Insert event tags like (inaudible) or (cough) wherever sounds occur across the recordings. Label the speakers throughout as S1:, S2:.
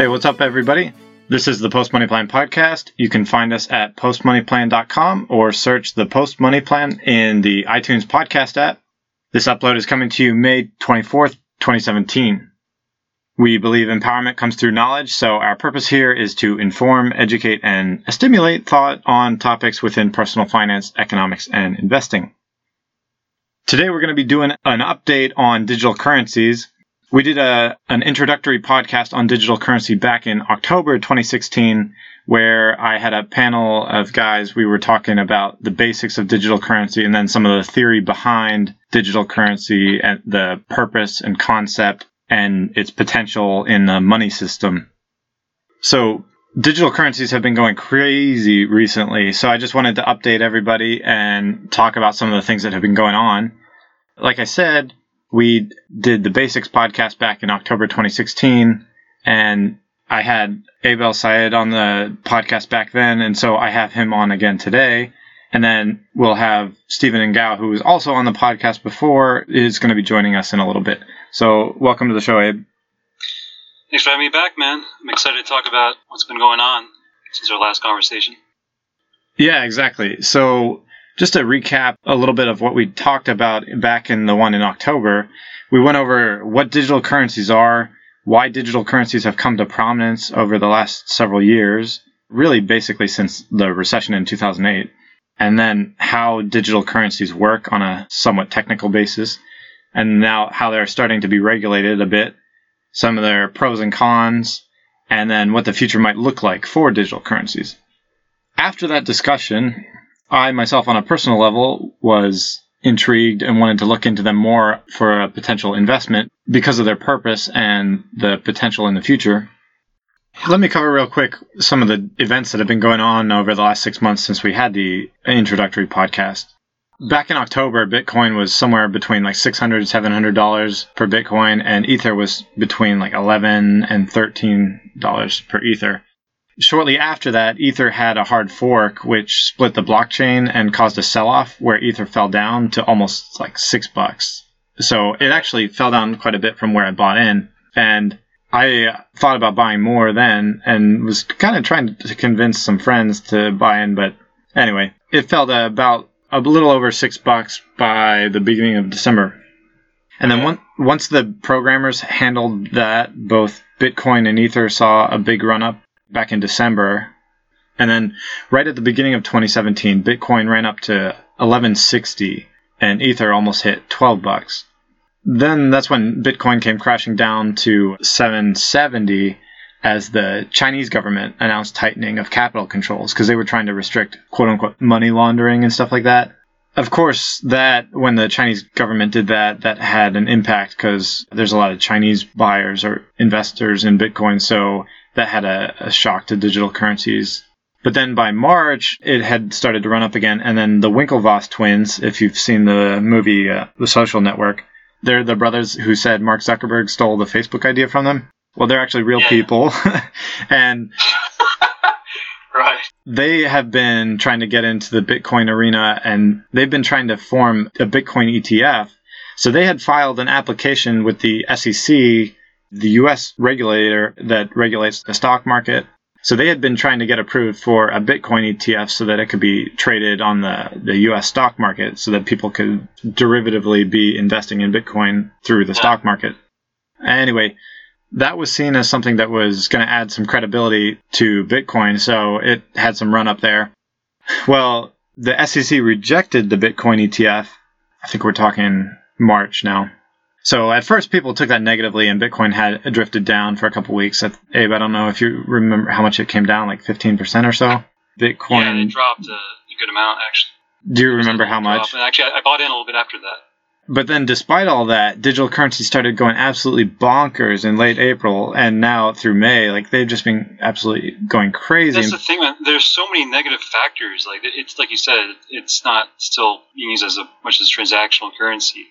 S1: Hey, what's up, everybody? This is the Post Money Plan podcast. You can find us at postmoneyplan.com or search the Post Money Plan in the iTunes podcast app. This upload is coming to you May 24th, 2017. We believe empowerment comes through knowledge, so our purpose here is to inform, educate, and stimulate thought on topics within personal finance, economics, and investing. Today we're going to be doing an update on digital currencies. We did a an introductory podcast on digital currency back in October 2016 where I had a panel of guys we were talking about the basics of digital currency and then some of the theory behind digital currency and the purpose and concept and its potential in the money system. So digital currencies have been going crazy recently. So I just wanted to update everybody and talk about some of the things that have been going on. Like I said, we did the basics podcast back in October 2016 and I had Abel Syed on the podcast back then. And so I have him on again today. And then we'll have Stephen Ngao, who was also on the podcast before, is going to be joining us in a little bit. So welcome to the show, Abe.
S2: Thanks for having me back, man. I'm excited to talk about what's been going on since our last conversation.
S1: Yeah, exactly. So just to recap a little bit of what we talked about back in the one in October, we went over what digital currencies are, why digital currencies have come to prominence over the last several years, really basically since the recession in 2008, and then how digital currencies work on a somewhat technical basis, and now how they're starting to be regulated a bit, some of their pros and cons, and then what the future might look like for digital currencies. After that discussion, I myself, on a personal level, was intrigued and wanted to look into them more for a potential investment because of their purpose and the potential in the future. Let me cover real quick some of the events that have been going on over the last six months since we had the introductory podcast. Back in October, Bitcoin was somewhere between like $600 $700 per Bitcoin, and Ether was between like 11 and $13 per Ether. Shortly after that, Ether had a hard fork, which split the blockchain and caused a sell off where Ether fell down to almost like six bucks. So it actually fell down quite a bit from where I bought in. And I thought about buying more then and was kind of trying to convince some friends to buy in. But anyway, it fell to about a little over six bucks by the beginning of December. And then one, once the programmers handled that, both Bitcoin and Ether saw a big run up back in December. And then right at the beginning of 2017, Bitcoin ran up to 1160 and Ether almost hit 12 bucks. Then that's when Bitcoin came crashing down to 770 as the Chinese government announced tightening of capital controls because they were trying to restrict quote unquote money laundering and stuff like that. Of course, that when the Chinese government did that, that had an impact because there's a lot of Chinese buyers or investors in Bitcoin. So that had a, a shock to digital currencies. But then by March, it had started to run up again. And then the Winklevoss twins, if you've seen the movie uh, The Social Network, they're the brothers who said Mark Zuckerberg stole the Facebook idea from them. Well, they're actually real yeah. people. (laughs) and (laughs)
S2: right.
S1: they have been trying to get into the Bitcoin arena and they've been trying to form a Bitcoin ETF. So they had filed an application with the SEC the US regulator that regulates the stock market. So they had been trying to get approved for a Bitcoin ETF so that it could be traded on the, the US stock market so that people could derivatively be investing in Bitcoin through the stock market. Anyway, that was seen as something that was going to add some credibility to Bitcoin, so it had some run up there. Well, the SEC rejected the Bitcoin ETF. I think we're talking March now. So at first, people took that negatively, and Bitcoin had drifted down for a couple weeks. Abe, I don't know if you remember how much it came down, like 15% or so.
S2: Bitcoin. Yeah, it dropped a good amount, actually.
S1: Do you remember how much?
S2: Actually, I bought in a little bit after that.
S1: But then, despite all that, digital currency started going absolutely bonkers in late April, and now through May, like they've just been absolutely going crazy.
S2: That's the thing, man. There's so many negative factors. Like it's like you said, it's not still being used as a, much as a transactional currency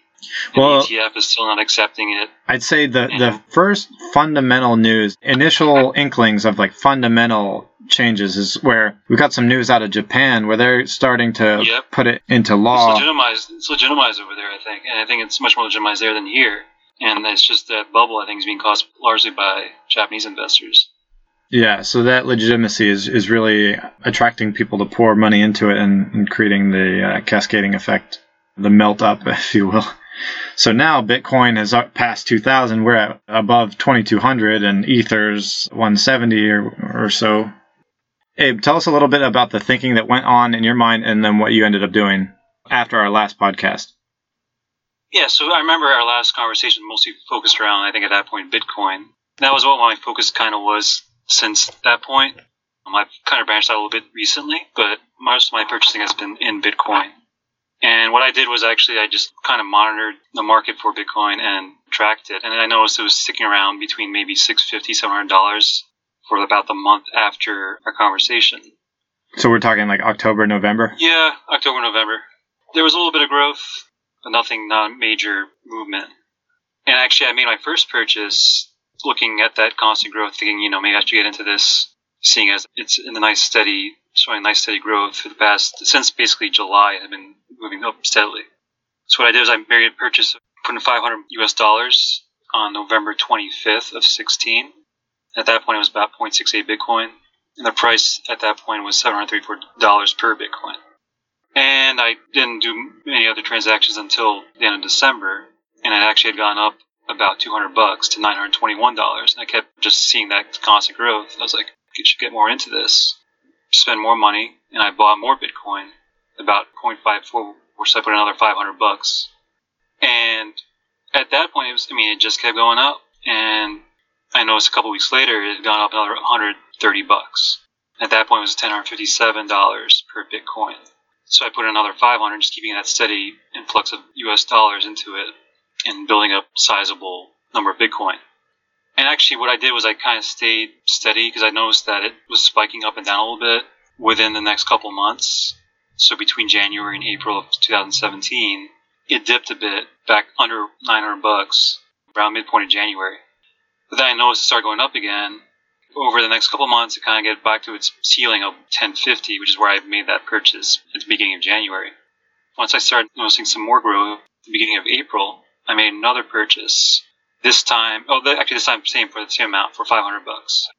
S2: well, ETF is still not accepting it.
S1: I'd say the the first fundamental news, initial inklings of like fundamental changes, is where we got some news out of Japan where they're starting to yep. put it into law.
S2: It's legitimized. It's legitimized over there, I think, and I think it's much more legitimized there than here. And it's just that bubble. I think is being caused largely by Japanese investors.
S1: Yeah, so that legitimacy is, is really attracting people to pour money into it and, and creating the uh, cascading effect, the melt up, (laughs) if you will. So now Bitcoin has passed 2,000. We're at above 2,200, and Ether's 170 or, or so. Abe, tell us a little bit about the thinking that went on in your mind and then what you ended up doing after our last podcast.
S2: Yeah, so I remember our last conversation mostly focused around, I think at that point, Bitcoin. That was what my focus kind of was since that point. I've kind of branched out a little bit recently, but most of my purchasing has been in Bitcoin. And what I did was actually I just kind of monitored the market for Bitcoin and tracked it. And I noticed it was sticking around between maybe $650, $700 for about the month after our conversation.
S1: So we're talking like October, November?
S2: Yeah, October, November. There was a little bit of growth, but nothing, not major movement. And actually, I made my first purchase looking at that constant growth, thinking, you know, maybe I should get into this, seeing as it's in a nice steady, showing nice steady growth for the past, since basically July, it had been moving up steadily. So what I did was I made a purchase, put in 500 US dollars on November 25th of 16. At that point, it was about 0.68 Bitcoin, and the price at that point was $734 per Bitcoin. And I didn't do any other transactions until the end of December, and it actually had gone up about 200 bucks to $921. And I kept just seeing that constant growth. I was like, I should get more into this, spend more money, and I bought more Bitcoin, about 0.54, which I put another 500 bucks. And at that point, it was, I mean, it just kept going up, and I noticed a couple weeks later it had gone up another 130 bucks. At that point, it was $1,057 per Bitcoin. So I put another 500, just keeping that steady influx of U.S. dollars into it and building up sizable number of Bitcoin. And actually, what I did was I kind of stayed steady because I noticed that it was spiking up and down a little bit within the next couple months. So between January and April of 2017, it dipped a bit back under 900 bucks around midpoint of January. But then I noticed it started going up again over the next couple months it kind of get back to its ceiling of 1050, which is where I made that purchase at the beginning of January. Once I started noticing some more growth at the beginning of April, I made another purchase. This time, oh, actually, this time same for the same amount for 500 bucks.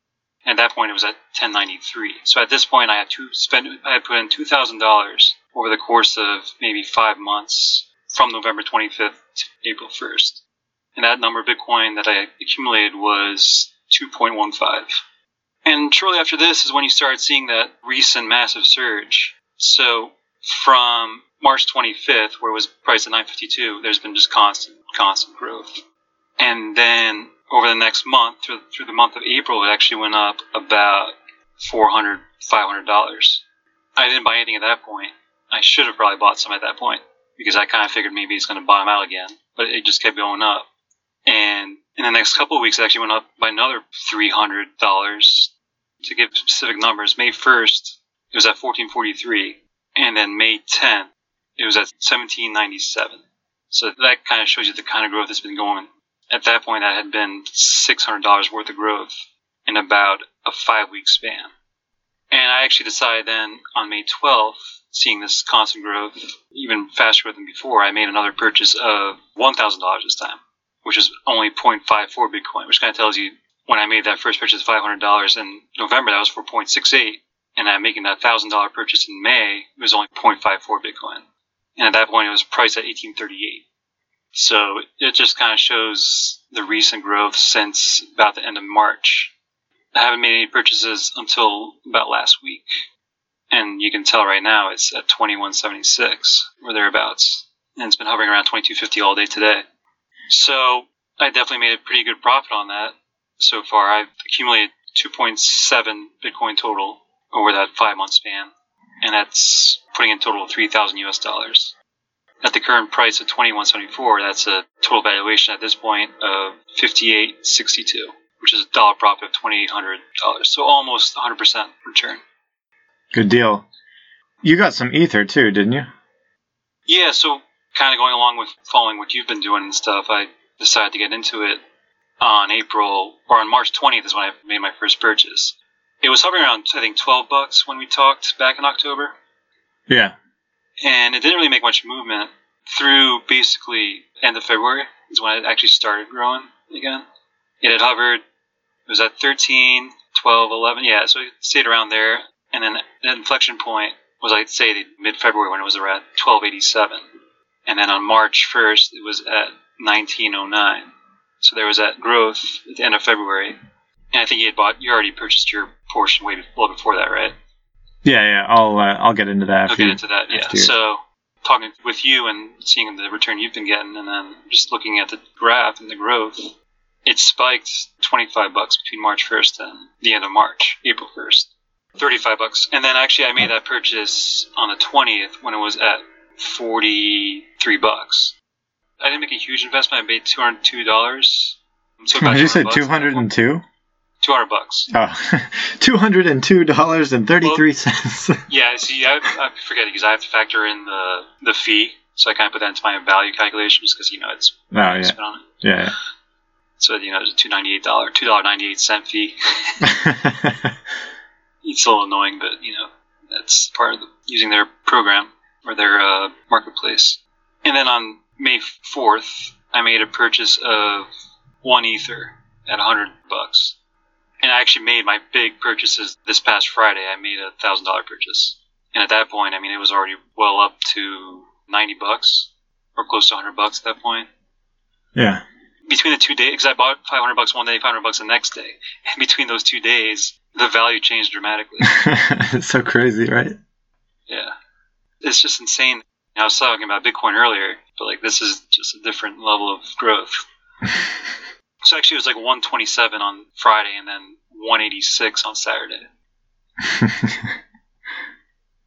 S2: At that point, it was at 1093. So at this point, I had to spend, I had put in $2,000 over the course of maybe five months from November 25th to April 1st. And that number of Bitcoin that I accumulated was 2.15. And shortly after this is when you started seeing that recent massive surge. So from March 25th, where it was priced at 952, there's been just constant, constant growth. And then over the next month, through, through the month of April, it actually went up about 400 $500. I didn't buy anything at that point. I should have probably bought some at that point because I kind of figured maybe it's going to bottom out again, but it just kept going up. And in the next couple of weeks, it actually went up by another $300. To give specific numbers, May 1st, it was at 1443, and then May 10th, it was at 1797. So that kind of shows you the kind of growth that's been going. At that point, that had been $600 worth of growth in about a five week span. And I actually decided then on May 12th, seeing this constant growth, even faster than before, I made another purchase of $1,000 this time which is only 0.54 Bitcoin, which kind of tells you when I made that first purchase of $500 in November, that was for 0.68. And I'm making that $1,000 purchase in May, it was only 0.54 Bitcoin. And at that point, it was priced at 1838. So it just kind of shows the recent growth since about the end of March. I haven't made any purchases until about last week. And you can tell right now it's at 2176 or thereabouts. And it's been hovering around 2250 all day today. So I definitely made a pretty good profit on that so far. I've accumulated 2.7 Bitcoin total over that five month span, and that's putting in total of 3,000 US dollars. At the current price of 21.74, that's a total valuation at this point of 58.62, which is a dollar profit of $2,800. So almost 100% return.
S1: Good deal. You got some Ether too, didn't you?
S2: Yeah, so kind of going along with following what you've been doing and stuff, I decided to get into it on April or on March 20th is when I made my first purchase. It was hovering around I think 12 bucks when we talked back in October.
S1: Yeah.
S2: And it didn't really make much movement through basically end of February is when it actually started growing again. It had hovered. It was at 13, 12, 11. Yeah, so it stayed around there. And then the inflection point was, I'd say, mid February when it was around 1287. And then on March 1st, it was at 1909. So there was that growth at the end of February. And I think you had bought, you already purchased your portion way well before that, right?
S1: Yeah, yeah. I'll uh, I'll get into that.
S2: I'll get into that. Yeah. So talking with you and seeing the return you've been getting, and then just looking at the graph and the growth, it spiked 25 bucks between March 1st and the end of March, April 1st. 35 bucks. And then actually I made that purchase on the 20th when it was at 43 bucks. I didn't make a huge investment. I made $202.
S1: So Did (laughs) you say 202?
S2: 200 bucks.
S1: Oh, (laughs) $202.33.
S2: Well, (laughs) yeah, see, I, I forget because I have to factor in the, the fee. So I kind of put that into my value calculation just because, you know, it's
S1: oh, yeah. spent on it. Yeah, yeah.
S2: So, you know, it's a $2.98, $2.98 fee. (laughs) it's a little annoying, but, you know, that's part of the, using their program or their uh, marketplace. And then on May 4th, I made a purchase of one Ether at 100 bucks and I actually made my big purchases this past Friday. I made a thousand dollar purchase, and at that point, I mean, it was already well up to ninety bucks or close to hundred bucks at that point.
S1: Yeah.
S2: Between the two days, because I bought five hundred bucks one day, five hundred bucks the next day, (laughs) and between those two days, the value changed dramatically. (laughs)
S1: it's so crazy, right?
S2: Yeah, it's just insane. I was talking about Bitcoin earlier, but like this is just a different level of growth. (laughs) So actually, it was like 127 on Friday and then 186 on Saturday. (laughs)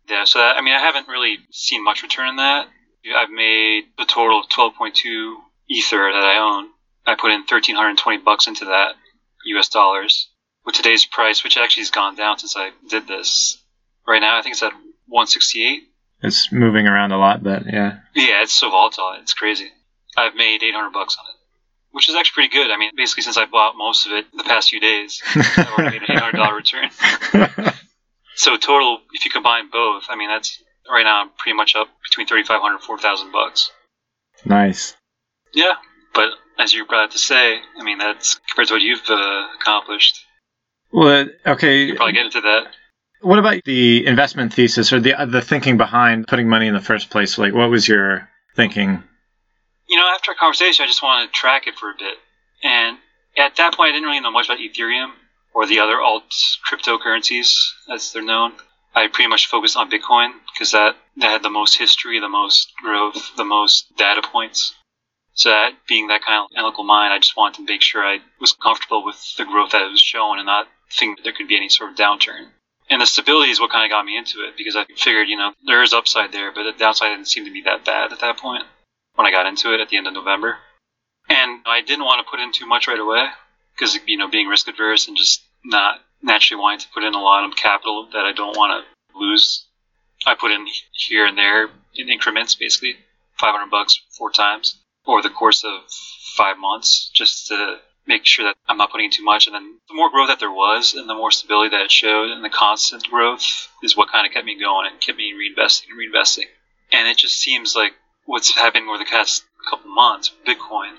S2: yeah, so that, I mean, I haven't really seen much return in that. I've made a total of 12.2 Ether that I own. I put in 1,320 bucks into that U.S. dollars. With today's price, which actually has gone down since I did this, right now I think it's at 168.
S1: It's moving around a lot, but yeah.
S2: Yeah, it's so volatile. It's crazy. I've made 800 bucks on it which is actually pretty good. I mean, basically since I bought most of it the past few days, I already made an (laughs) eight hundred dollar return. so total, if you combine both, I mean that's right now I'm pretty much up between thirty five hundred four thousand bucks.
S1: Nice.
S2: Yeah, but as you're about to say, I mean that's compared to what you've uh, accomplished.
S1: Well, okay.
S2: You probably get into that.
S1: What about the investment thesis or the the thinking behind putting money in the first place? Like, what was your thinking
S2: you know, after a conversation, I just wanted to track it for a bit. And at that point, I didn't really know much about Ethereum or the other alt cryptocurrencies, as they're known. I pretty much focused on Bitcoin because that, that had the most history, the most growth, the most data points. So that being that kind of analytical mind, I just wanted to make sure I was comfortable with the growth that it was shown and not think that there could be any sort of downturn. And the stability is what kind of got me into it because I figured, you know, there is upside there, but the downside didn't seem to be that bad at that point when I got into it at the end of November. And I didn't want to put in too much right away because, you know, being risk adverse and just not naturally wanting to put in a lot of capital that I don't want to lose. I put in here and there in increments, basically 500 bucks four times over the course of five months just to make sure that I'm not putting in too much. And then the more growth that there was and the more stability that it showed and the constant growth is what kind of kept me going and kept me reinvesting and reinvesting. And it just seems like what's happened over the past couple months, Bitcoin,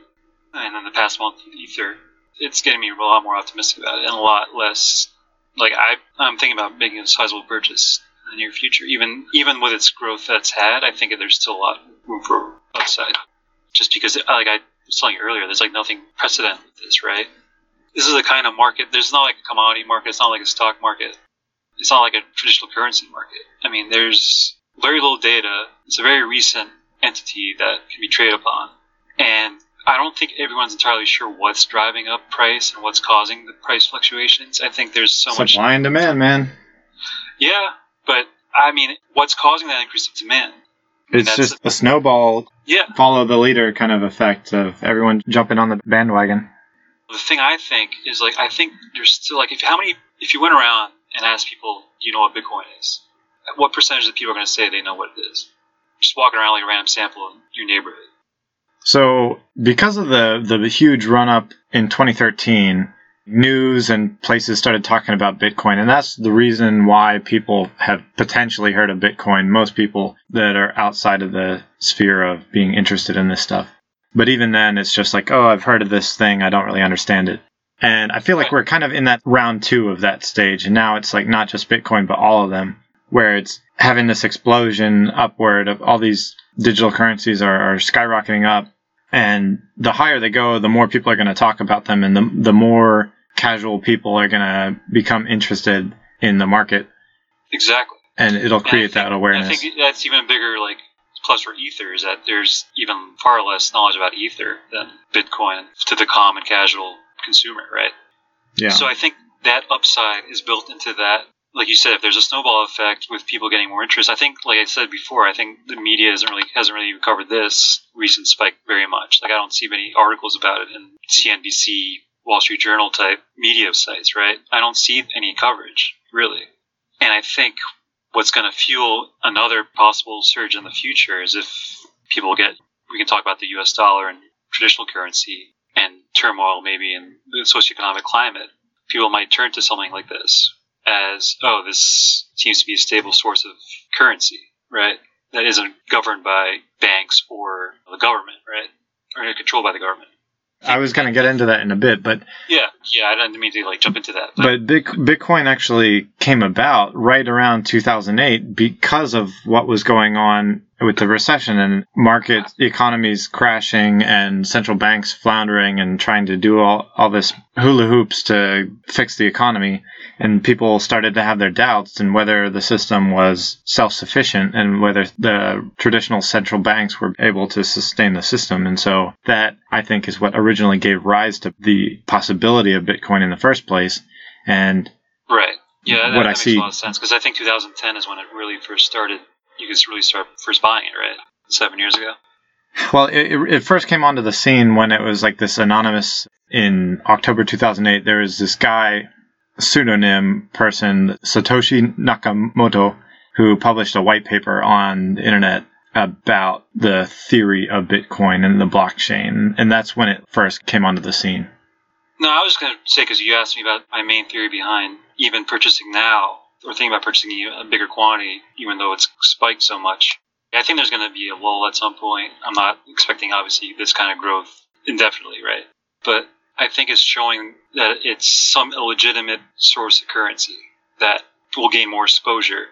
S2: and then the past month Ether, it's getting me a lot more optimistic about it and a lot less. Like I, I'm thinking about making a sizable purchase in the near future. Even even with its growth that's had, I think there's still a lot of room for upside. Just because, like I was telling you earlier, there's like nothing precedent with this, right? This is a kind of market. There's not like a commodity market. It's not like a stock market. It's not like a traditional currency market. I mean, there's very little data. It's a very recent entity that can be traded upon. And I don't think everyone's entirely sure what's driving up price and what's causing the price fluctuations. I think there's so
S1: Supply
S2: much
S1: supply and demand, man.
S2: Yeah, but I mean, what's causing that increase of demand?
S1: It's just a, a snowball,
S2: yeah,
S1: follow the leader kind of effect of everyone jumping on the bandwagon.
S2: The thing I think is like I think there's still like if how many if you went around and asked people, do you know what Bitcoin is? What percentage of people are going to say they know what it is? Just walking around like a random sample in your neighborhood.
S1: So, because of the the huge run up in 2013, news and places started talking about Bitcoin, and that's the reason why people have potentially heard of Bitcoin. Most people that are outside of the sphere of being interested in this stuff. But even then, it's just like, oh, I've heard of this thing. I don't really understand it. And I feel like we're kind of in that round two of that stage. And now it's like not just Bitcoin, but all of them, where it's having this explosion upward of all these digital currencies are, are skyrocketing up. And the higher they go, the more people are going to talk about them and the, the more casual people are going to become interested in the market.
S2: Exactly.
S1: And it'll create
S2: think,
S1: that awareness.
S2: I think that's even bigger, like, plus for Ether is that there's even far less knowledge about Ether than Bitcoin to the common casual consumer, right?
S1: Yeah.
S2: So I think that upside is built into that. Like you said, if there's a snowball effect with people getting more interest, I think, like I said before, I think the media hasn't really hasn't really covered this recent spike very much. Like I don't see many articles about it in CNBC, Wall Street Journal type media sites, right? I don't see any coverage really, and I think what's going to fuel another possible surge in the future is if people get we can talk about the US dollar and traditional currency and turmoil maybe in the socioeconomic climate people might turn to something like this as oh this seems to be a stable source of currency right that isn't governed by banks or the government right or controlled by the government
S1: I was going to get into that in a bit, but
S2: yeah, yeah, I didn't mean to like jump into that.
S1: But, but Bitcoin actually came about right around 2008 because of what was going on with the recession and market economies crashing and central banks floundering and trying to do all, all this hula hoops to fix the economy. And people started to have their doubts and whether the system was self sufficient and whether the traditional central banks were able to sustain the system. And so that, I think, is what originally gave rise to the possibility of Bitcoin in the first place. And
S2: right. Yeah, that,
S1: what
S2: that
S1: I
S2: makes
S1: see,
S2: a lot of sense because I think 2010 is when it really first started. You could really start first buying it, right? Seven years ago.
S1: Well, it, it first came onto the scene when it was like this anonymous in October 2008. There was this guy, pseudonym person, Satoshi Nakamoto, who published a white paper on the internet about the theory of Bitcoin and the blockchain. And that's when it first came onto the scene.
S2: No, I was going to say because you asked me about my main theory behind even purchasing now or thinking about purchasing a bigger quantity, even though it's spiked so much. I think there's going to be a lull at some point. I'm not expecting, obviously, this kind of growth indefinitely, right? But I think it's showing that it's some illegitimate source of currency that will gain more exposure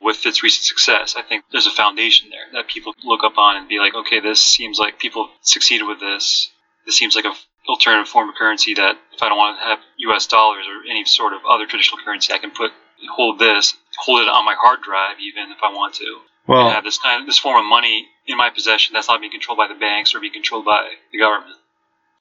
S2: with its recent success. I think there's a foundation there that people look up on and be like, okay, this seems like people succeeded with this. This seems like a alternative form of currency that if I don't want to have U.S. dollars or any sort of other traditional currency, I can put hold this, hold it on my hard drive, even if I want to.
S1: Well,
S2: and have this kind of this form of money in my possession that's not being controlled by the banks or being controlled by the government.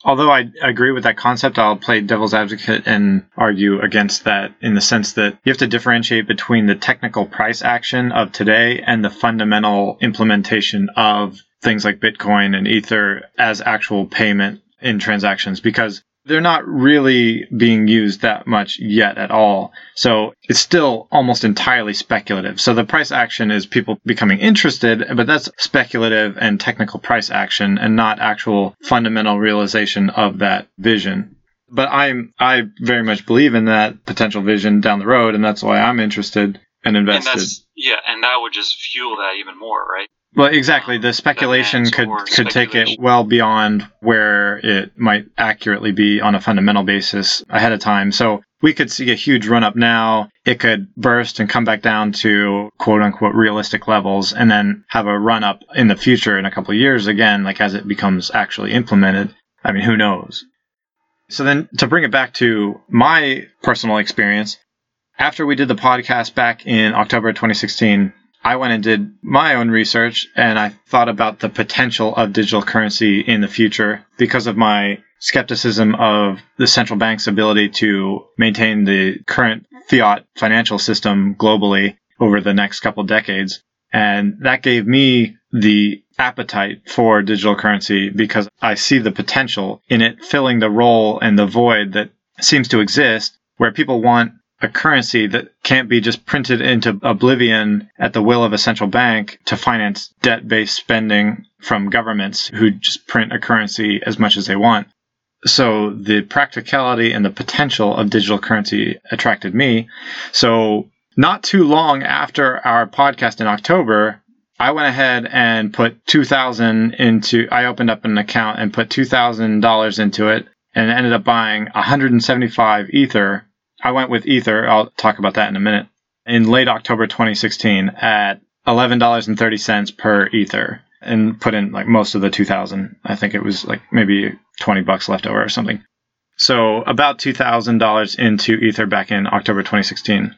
S1: Although I agree with that concept, I'll play devil's advocate and argue against that in the sense that you have to differentiate between the technical price action of today and the fundamental implementation of things like Bitcoin and Ether as actual payment in transactions because they're not really being used that much yet at all. So it's still almost entirely speculative. So the price action is people becoming interested, but that's speculative and technical price action and not actual fundamental realization of that vision. But I'm I very much believe in that potential vision down the road, and that's why I'm interested and invested.
S2: And yeah, and that would just fuel that even more, right?
S1: Well, exactly. The speculation could could take it well beyond where it might accurately be on a fundamental basis ahead of time. So we could see a huge run up now. It could burst and come back down to quote unquote realistic levels and then have a run up in the future in a couple of years again, like as it becomes actually implemented. I mean, who knows? So then to bring it back to my personal experience, after we did the podcast back in October 2016, I went and did my own research and I thought about the potential of digital currency in the future because of my skepticism of the central bank's ability to maintain the current fiat financial system globally over the next couple decades. And that gave me the appetite for digital currency because I see the potential in it filling the role and the void that seems to exist where people want a currency that can't be just printed into oblivion at the will of a central bank to finance debt based spending from governments who just print a currency as much as they want. So the practicality and the potential of digital currency attracted me. So not too long after our podcast in October, I went ahead and put 2000 into I opened up an account and put $2000 into it and ended up buying 175 Ether. I went with Ether. I'll talk about that in a minute. In late October 2016 at $11.30 per Ether and put in like most of the 2000. I think it was like maybe 20 bucks left over or something. So about $2,000 into Ether back in October 2016.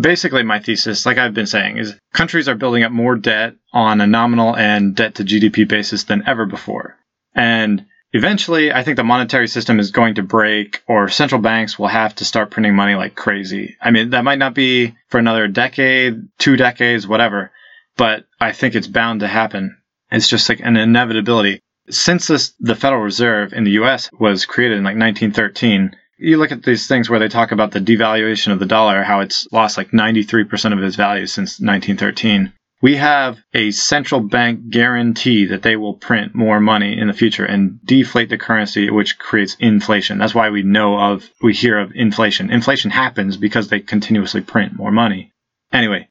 S1: Basically, my thesis, like I've been saying, is countries are building up more debt on a nominal and debt to GDP basis than ever before. And eventually, I think the monetary system is going to break, or central banks will have to start printing money like crazy. I mean, that might not be for another decade, two decades, whatever, but I think it's bound to happen. It's just like an inevitability. Since this, the Federal Reserve in the US was created in like 1913, you look at these things where they talk about the devaluation of the dollar, how it's lost like 93% of its value since 1913. We have a central bank guarantee that they will print more money in the future and deflate the currency, which creates inflation. That's why we know of, we hear of inflation. Inflation happens because they continuously print more money. Anyway,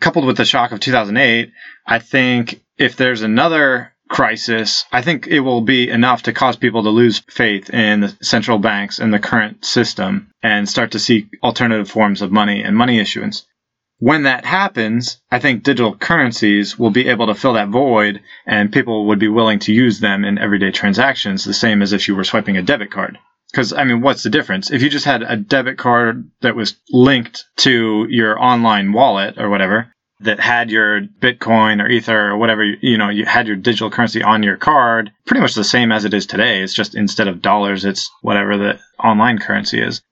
S1: coupled with the shock of 2008, I think if there's another crisis, I think it will be enough to cause people to lose faith in the central banks and the current system and start to seek alternative forms of money and money issuance. When that happens, I think digital currencies will be able to fill that void and people would be willing to use them in everyday transactions, the same as if you were swiping a debit card. Because, I mean, what's the difference? If you just had a debit card that was linked to your online wallet or whatever, that had your Bitcoin or Ether or whatever, you know, you had your digital currency on your card, pretty much the same as it is today. It's just instead of dollars, it's whatever the online currency is.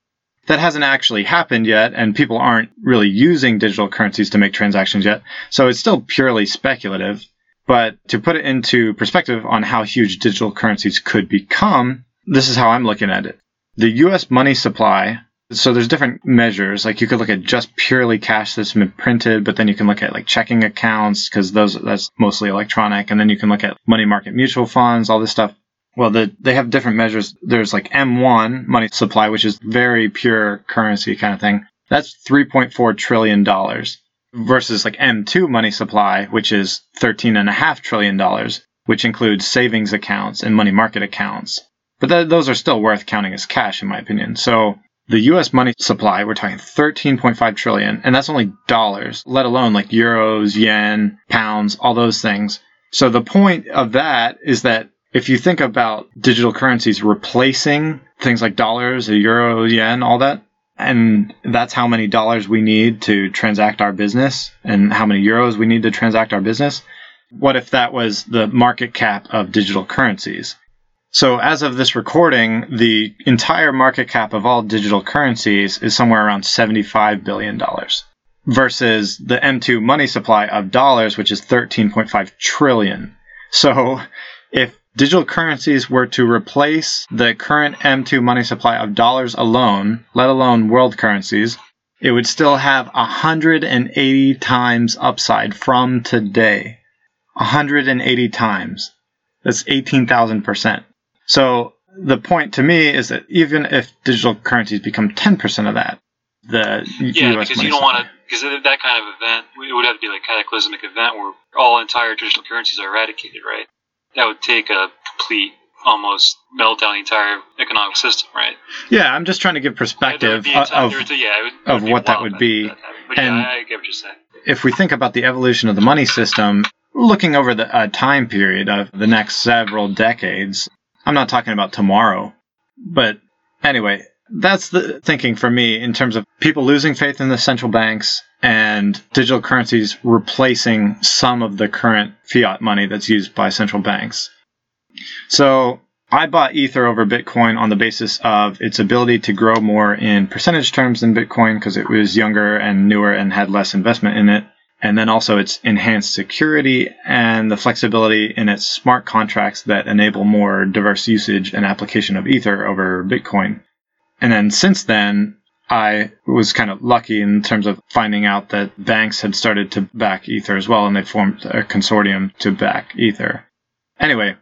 S1: That hasn't actually happened yet, and people aren't really using digital currencies to make transactions yet. So it's still purely speculative. But to put it into perspective on how huge digital currencies could become, this is how I'm looking at it. The US money supply so there's different measures. Like you could look at just purely cash that's been printed, but then you can look at like checking accounts because those that's mostly electronic, and then you can look at money market mutual funds, all this stuff. Well, the, they have different measures. There's like M1 money supply, which is very pure currency kind of thing. That's 3.4 trillion dollars versus like M2 money supply, which is 13.5 trillion dollars, which includes savings accounts and money market accounts. But th- those are still worth counting as cash, in my opinion. So the US money supply, we're talking 13.5 trillion, and that's only dollars, let alone like euros, yen, pounds, all those things. So the point of that is that if you think about digital currencies replacing things like dollars, euro, yen, all that, and that's how many dollars we need to transact our business and how many euros we need to transact our business. What if that was the market cap of digital currencies? So as of this recording, the entire market cap of all digital currencies is somewhere around $75 billion versus the M2 money supply of dollars, which is 13.5 trillion. So if digital currencies were to replace the current M2 money supply of dollars alone, let alone world currencies, it would still have 180 times upside from today. 180 times. That's 18,000%. So the point to me is that even if digital currencies become 10% of that, the
S2: yeah, US because you don't want to because that kind of event it would have to be like a cataclysmic event where all entire digital currencies are eradicated, right? That would take a complete almost melt down the entire economic system, right?
S1: Yeah, I'm just trying to give perspective of, of, yeah, would, of what that would be.
S2: That, but and yeah, I get what you're saying.
S1: If we think about the evolution of the money system, looking over the uh, time period of the next several decades, I'm not talking about tomorrow. But anyway, that's the thinking for me in terms of people losing faith in the central banks and digital currencies replacing some of the current fiat money that's used by central banks. So I bought Ether over Bitcoin on the basis of its ability to grow more in percentage terms than Bitcoin because it was younger and newer and had less investment in it and then also its enhanced security and the flexibility in its smart contracts that enable more diverse usage and application of Ether over Bitcoin. And then since then, I was kind of lucky in terms of finding out that banks had started to back Ether as well, and they formed a consortium to back Ether. Anyway,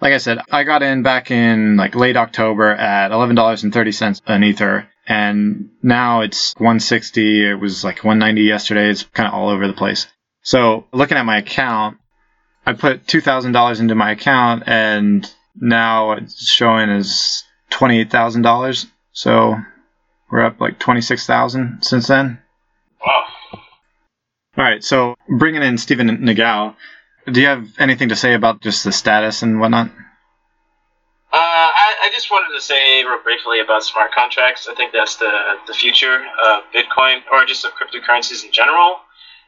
S1: like I said, I got in back in like late October at $11.30 an Ether, and now it's 160. It was like 190 yesterday. It's kind of all over the place. So looking at my account, I put $2,000 into my account and now it's showing as twenty-eight thousand dollars. So we're up like twenty-six thousand since then.
S3: Wow.
S1: All right, so bringing in Stephen Nagao, do you have anything to say about just the status and whatnot?
S3: Uh, I, I just wanted to say real briefly about smart contracts. I think that's the the future of Bitcoin or just of cryptocurrencies in general.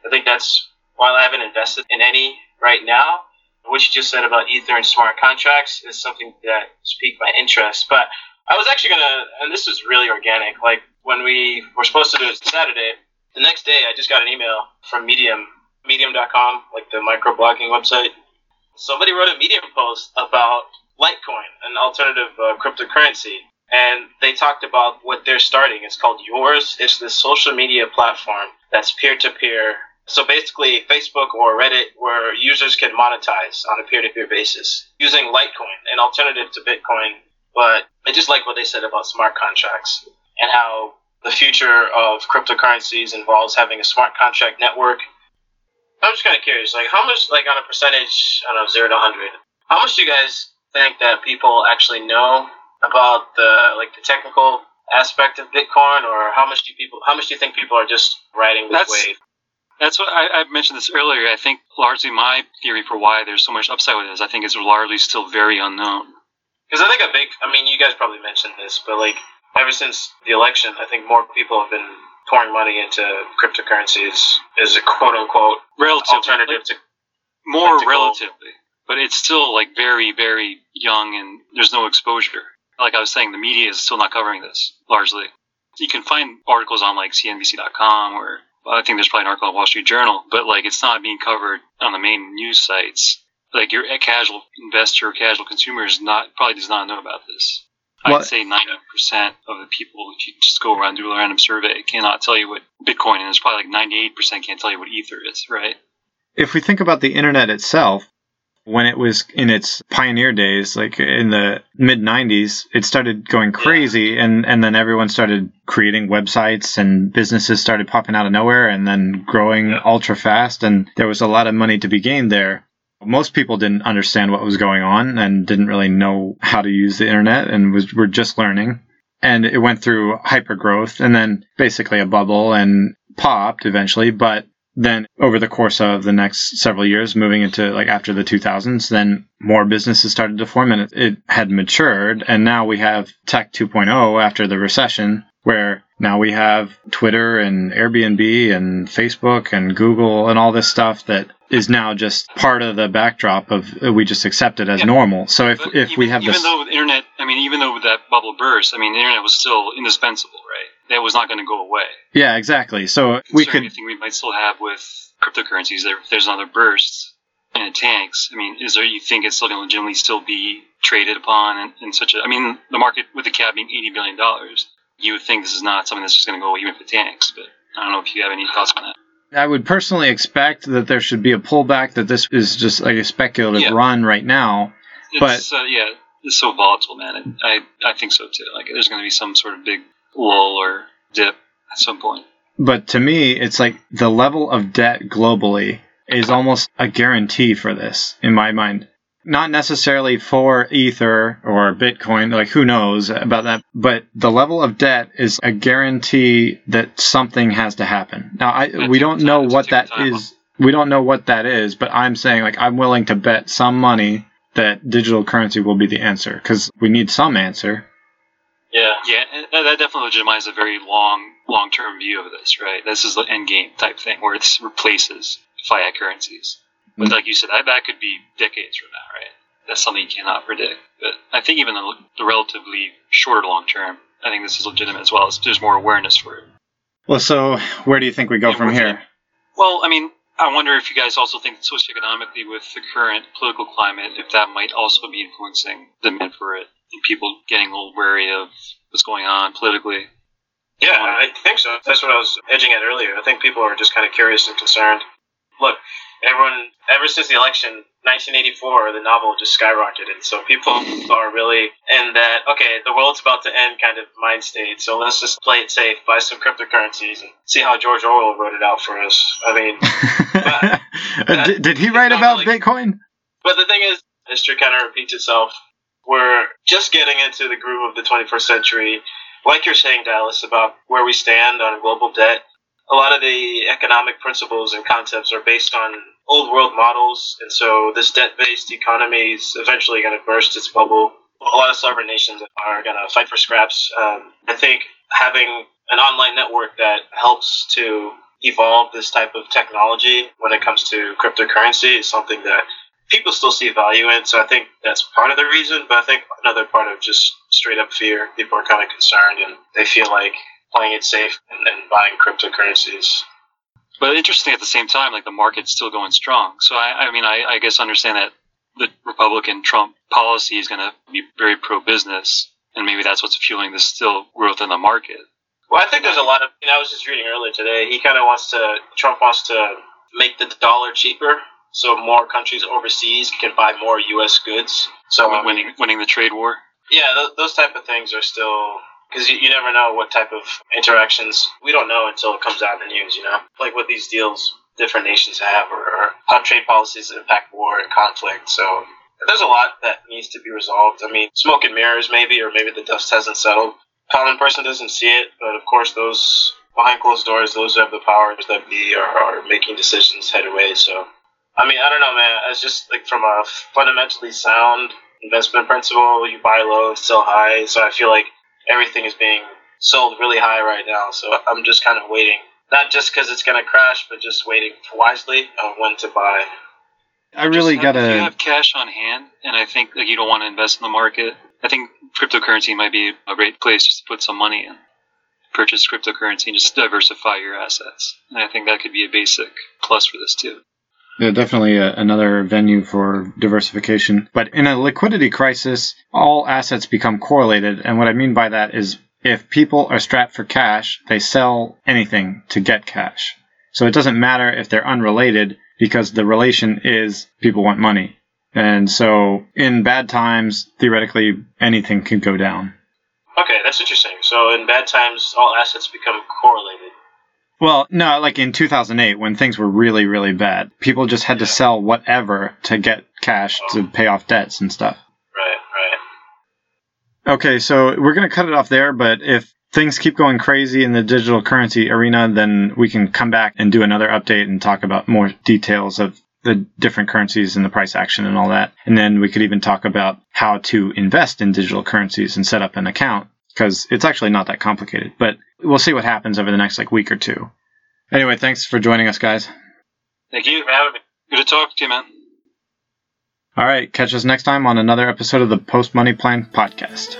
S3: I think that's while I haven't invested in any right now, what you just said about Ether and smart contracts is something that piqued my interest. But I was actually gonna, and this is really organic. Like when we were supposed to do it Saturday, the next day I just got an email from Medium, Medium.com, like the microblogging website. Somebody wrote a Medium post about Litecoin, an alternative uh, cryptocurrency, and they talked about what they're starting. It's called Yours. It's this social media platform that's peer to peer. So basically, Facebook or Reddit, where users can monetize on a peer to peer basis using Litecoin, an alternative to Bitcoin. But I just like what they said about smart contracts and how the future of cryptocurrencies involves having a smart contract network. I'm just kind of curious, like how much, like on a percentage, I don't know, zero to hundred, how much do you guys think that people actually know about the like the technical aspect of Bitcoin, or how much do people, how much do you think people are just riding this
S2: That's-
S3: wave?
S2: That's what I, I mentioned this earlier. I think largely my theory for why there's so much upside with this, I think it's largely still very unknown.
S3: Because I think a big, I mean, you guys probably mentioned this, but like ever since the election, I think more people have been pouring money into cryptocurrencies as a quote unquote
S2: Relatively,
S3: alternative to.
S2: more
S3: like to
S2: relatively, but it's still like very, very young and there's no exposure. Like I was saying, the media is still not covering this largely. You can find articles on like CNBC.com or I think there's probably an article on Wall Street Journal, but like it's not being covered on the main news sites. Like your casual investor, or casual consumer is not probably does not know about this. I'd say 90% of the people, if you just go around and do a random survey, cannot tell you what Bitcoin is. Probably like 98% can't tell you what Ether is, right?
S1: If we think about the internet itself, when it was in its pioneer days, like in the mid 90s, it started going crazy, and, and then everyone started creating websites, and businesses started popping out of nowhere and then growing
S3: Yeah.
S1: ultra fast, and there was a lot of money to be gained there. Most people didn't understand what was going on and didn't really know how to use the internet and was were just learning. And it went through hyper growth and then basically a bubble and popped eventually, but then over the course of the next several years moving into like after the 2000s then more businesses started to form and it, it had matured and now we have tech 2.0 after the recession where now we have twitter and airbnb and facebook and google and all this stuff that is now just part of the backdrop of uh, we just accept it as
S2: Yeah.
S1: normal so if, if
S2: even,
S1: we have
S2: even
S1: this
S2: though the internet, I mean, even though that bubble burst, I mean, the internet was still indispensable, right? That was not going to go away.
S1: yeah exactly so we could
S2: anything we might still have with cryptocurrencies, there, if there's another burst and it tanks, I mean, is there? You think it's still going to legitimately still be traded upon in, in such a? I mean, the market with the cap being eighty billion dollars, you would think this is not something that's just going to go away even if it tanks. But I don't know if you have any thoughts on that.
S1: I would personally expect that there should be a pullback, that this is just like a speculative
S2: Yeah.
S1: run right now.
S2: It's uh, yeah, it's so volatile, man. I I think so too. Like, there's going to be some sort of big lull or dip at some point.
S1: But to me, it's like the level of debt globally is almost a guarantee for this, in my mind. Not necessarily for Ether or Bitcoin, like who knows about that, but the level of debt is a guarantee that something has to happen. Now, I, we don't know what that is. We don't know what that is, but I'm saying like I'm willing to bet some money that digital currency will be the answer because we need some answer.
S3: Yeah.
S2: Yeah, and that that definitely legitimizes a very long, long-term view of this, right? This is the end game type thing where it replaces fiat currencies. But
S1: Mm.
S2: like you said, that, that could be decades from now, right? That's something you cannot predict. But I think even the, the relatively shorter long term, I think this is legitimate as well. It's, there's more awareness for it.
S1: Well, so where do you think we go
S2: Yeah,
S1: from
S2: we're
S1: here?
S2: Well, I mean, I wonder if you guys also think socioeconomically with the current political climate, if that might also be influencing demand for it and people getting a little wary of what's going on politically.
S3: Yeah, I think so. That's what I was edging at earlier. I think people are just kind of curious and concerned. Look, everyone, ever since the election, 1984, the novel just skyrocketed. So people are really in that, okay, the world's about to end kind of mind state. So let's just play it safe, buy some cryptocurrencies, and see how George Orwell wrote it out for us. I mean, (laughs) uh,
S1: did, did he write about
S3: really-
S1: Bitcoin?
S3: but the thing is, history kind of repeats itself. we're just getting into the groove of the 21st century. Like you're saying, Dallas, about where we stand on global debt, a lot of the economic principles and concepts are based on old world models, and so this debt based economy is eventually going to burst its bubble. A lot of sovereign nations are going to fight for scraps. Um, I think having an online network that helps to evolve this type of technology when it comes to cryptocurrency is something that people still see value in. So I think that's part of the reason. But I think another part of just straight up fear. People are kind of concerned and they feel like playing it safe and then buying cryptocurrencies.
S2: But interesting at the same time, like the market's still going strong. So I, I mean, I, I guess understand that the Republican Trump policy is going to be very pro business, and maybe that's what's fueling the still growth in the market.
S3: Well, I think there's a lot of. You know, I was just reading earlier today. He kind of wants to. Trump wants to make the dollar cheaper, so more countries overseas can buy more U.S. goods. So
S2: Win- winning um, winning the trade war.
S3: yeah, th- those type of things are still because you, you never know what type of interactions we don't know until it comes out in the news. You know, like what these deals different nations have, or, or how trade policies impact war and conflict. So there's a lot that needs to be resolved. I mean, smoke and mirrors maybe, or maybe the dust hasn't settled. Common person doesn't see it, but of course those behind closed doors, those who have the powers that be, are, are making decisions head away. So. I mean, I don't know, man. It's just like from a fundamentally sound investment principle, you buy low and sell high. So I feel like everything is being sold really high right now. So I'm just kind of waiting, not just because it's going to crash, but just waiting wisely on when to buy.
S1: I really
S2: Just have- If you
S1: gotta.
S2: have cash on hand, and I think like you don't want to invest in the market, I think cryptocurrency might be a great place just to put some money in. Purchase cryptocurrency and just diversify your assets. And I think that could be a basic plus for this too.
S1: Yeah, definitely a, another venue for diversification. But in a liquidity crisis, all assets become correlated. And what I mean by that is if people are strapped for cash, they sell anything to get cash. So it doesn't matter if they're unrelated because the relation is people want money. And so in bad times, theoretically, anything can go down.
S3: Okay, that's interesting. So in bad times, all assets become correlated.
S1: Well, no, like in 2008 when things were really, really bad, people just had to sell whatever to get cash to oh. pay off debts and stuff.
S3: Right, right.
S1: Okay, so we're going to cut it off there, but if things keep going crazy in the digital currency arena, then we can come back and do another update and talk about more details of the different currencies and the price action and all that. And then we could even talk about how to invest in digital currencies and set up an account because it's actually not that complicated, but we'll see what happens over the next like week or two. Anyway, thanks for joining us, guys.
S2: Thank you.
S3: For having me.
S2: Good to talk to you, man.
S1: All right, catch us next time on another episode of the Post Money Plan podcast.